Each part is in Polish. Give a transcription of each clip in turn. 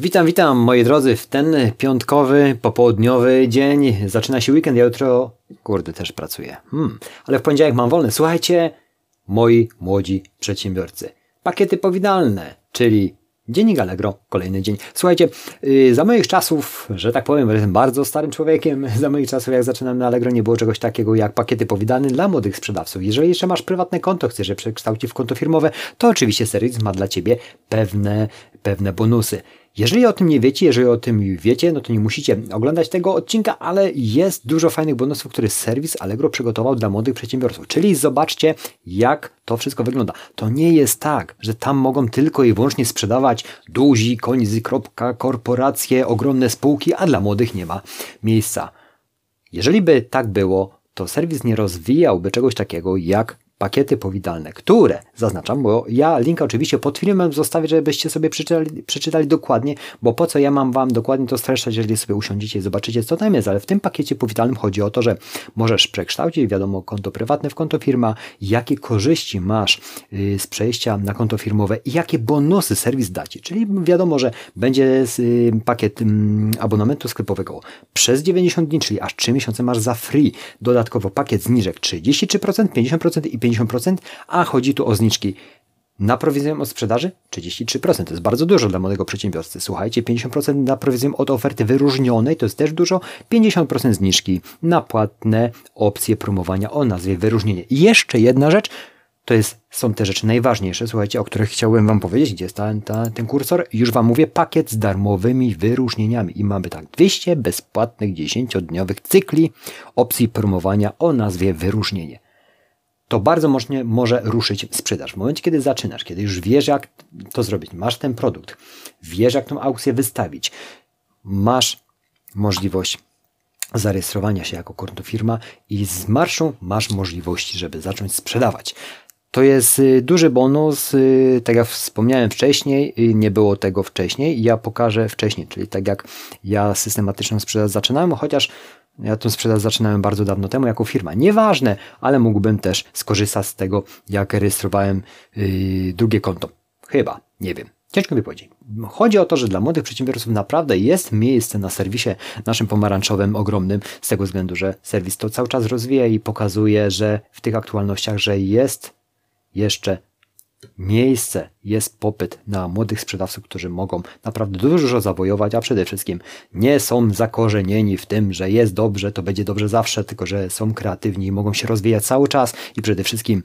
Witam, witam moi drodzy w ten piątkowy, popołudniowy dzień. Zaczyna się weekend, ja jutro, kurde, też pracuję. Hmm, ale w poniedziałek mam wolne. Słuchajcie, moi młodzi przedsiębiorcy. Pakiety powidalne, czyli Dziennik Allegro, kolejny dzień. Słuchajcie, yy, za moich czasów, że tak powiem, jestem bardzo starym człowiekiem, za moich czasów jak zaczynałem na Allegro nie było czegoś takiego jak pakiety powidalne dla młodych sprzedawców. Jeżeli jeszcze masz prywatne konto, chcesz je przekształcić w konto firmowe, to oczywiście serwis ma dla Ciebie pewne, pewne bonusy. Jeżeli o tym nie wiecie, jeżeli o tym wiecie, no to nie musicie oglądać tego odcinka, ale jest dużo fajnych bonusów, które serwis Allegro przygotował dla młodych przedsiębiorców. Czyli zobaczcie, jak to wszystko wygląda. To nie jest tak, że tam mogą tylko i wyłącznie sprzedawać duzi, końzy, kropka, korporacje, ogromne spółki, a dla młodych nie ma miejsca. Jeżeli by tak było, to serwis nie rozwijałby czegoś takiego jak pakiety powidalne, które zaznaczam, bo ja link oczywiście pod filmem zostawię, żebyście sobie przeczytali, przeczytali dokładnie, bo po co ja mam Wam dokładnie to streszczać, jeżeli sobie usiądziecie i zobaczycie, co tam jest, ale w tym pakiecie powidalnym chodzi o to, że możesz przekształcić, wiadomo, konto prywatne w konto firma, jakie korzyści masz y, z przejścia na konto firmowe i jakie bonusy serwis da Ci, czyli wiadomo, że będzie y, pakiet mm, abonamentu sklepowego przez 90 dni, czyli aż 3 miesiące masz za free, dodatkowo pakiet zniżek 33%, 50% i 50% 50%, a chodzi tu o zniżki na prowizję od sprzedaży 33%. To jest bardzo dużo dla młodego przedsiębiorcy. Słuchajcie, 50% na prowizję od oferty wyróżnionej to jest też dużo. 50% zniżki na płatne opcje promowania o nazwie wyróżnienie. I jeszcze jedna rzecz, to jest, są te rzeczy najważniejsze, słuchajcie, o których chciałbym Wam powiedzieć. Gdzie jest ta, ta, ten kursor? Już Wam mówię, pakiet z darmowymi wyróżnieniami. I mamy tak, 200 bezpłatnych 10-dniowych cykli opcji promowania o nazwie wyróżnienie to bardzo może, ruszyć sprzedaż. W momencie, kiedy zaczynasz, kiedy już wiesz, jak to zrobić, masz ten produkt, wiesz, jak tą aukcję wystawić, masz możliwość zarejestrowania się jako firma i z marszu masz możliwości, żeby zacząć sprzedawać. To jest y, duży bonus, y, tak jak wspomniałem wcześniej, y, nie było tego wcześniej, ja pokażę wcześniej, czyli tak jak ja systematyczną sprzedaż zaczynałem, chociaż ja tę sprzedaż zaczynałem bardzo dawno temu jako firma. Nieważne, ale mógłbym też skorzystać z tego, jak rejestrowałem drugie konto. Chyba, nie wiem. Ciężko mi powiedzieć. Chodzi o to, że dla młodych przedsiębiorców naprawdę jest miejsce na serwisie naszym pomarańczowym ogromnym, z tego względu, że serwis to cały czas rozwija i pokazuje, że w tych aktualnościach, że jest jeszcze miejsce, jest popyt na młodych sprzedawców, którzy mogą naprawdę dużo zawojować, a przede wszystkim nie są zakorzenieni w tym, że jest dobrze, to będzie dobrze zawsze, tylko że są kreatywni i mogą się rozwijać cały czas. I przede wszystkim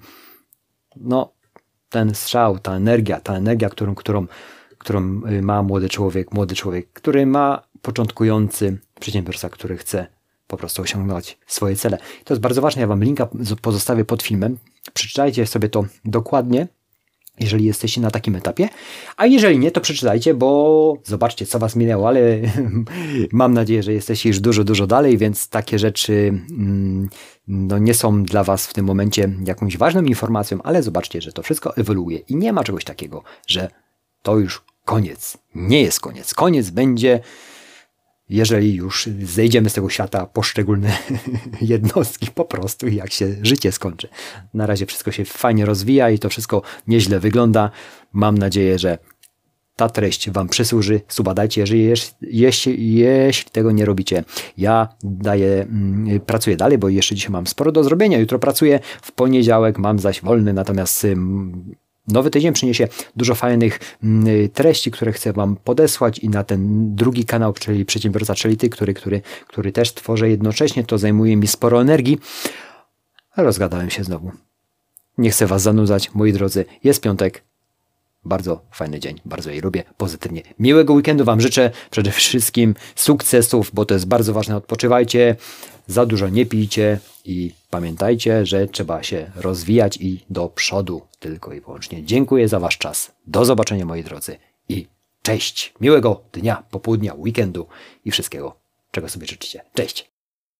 no, ten strzał, ta energia, ta energia, którą, którą, którą y, ma młody człowiek, młody człowiek, który ma początkujący przedsiębiorca, który chce po prostu osiągnąć swoje cele. To jest bardzo ważne, ja Wam linka pozostawię pod filmem. Przeczytajcie sobie to dokładnie, jeżeli jesteście na takim etapie. A jeżeli nie, to przeczytajcie, bo zobaczcie, co Was minęło, ale mam nadzieję, że jesteście już dużo, dużo dalej, więc takie rzeczy mm, no, nie są dla Was w tym momencie jakąś ważną informacją, ale zobaczcie, że to wszystko ewoluuje i nie ma czegoś takiego, że to już koniec. Nie jest koniec. Koniec będzie jeżeli już zejdziemy z tego świata poszczególne jednostki po prostu jak się życie skończy. Na razie wszystko się fajnie rozwija i to wszystko nieźle wygląda. Mam nadzieję, że ta treść Wam przysłuży. Subadajcie, jeżeli jeśli, jeśli tego nie robicie. Ja daję, mm, pracuję dalej, bo jeszcze dzisiaj mam sporo do zrobienia. Jutro pracuję, w poniedziałek mam zaś wolny, natomiast Nowy tydzień przyniesie dużo fajnych mm, treści, które chcę Wam podesłać i na ten drugi kanał, czyli Przedsiębiorca, czyli Ty, który, który, który też tworzę jednocześnie, to zajmuje mi sporo energii. Rozgadałem się znowu. Nie chcę Was zanudzać, moi drodzy. Jest piątek. Bardzo fajny dzień, bardzo jej lubię, pozytywnie. Miłego weekendu Wam życzę, przede wszystkim sukcesów, bo to jest bardzo ważne. Odpoczywajcie, za dużo nie pijcie i pamiętajcie, że trzeba się rozwijać i do przodu tylko i wyłącznie. Dziękuję za Wasz czas. Do zobaczenia moi drodzy i cześć. Miłego dnia, popołudnia, weekendu i wszystkiego, czego sobie życzycie. Cześć.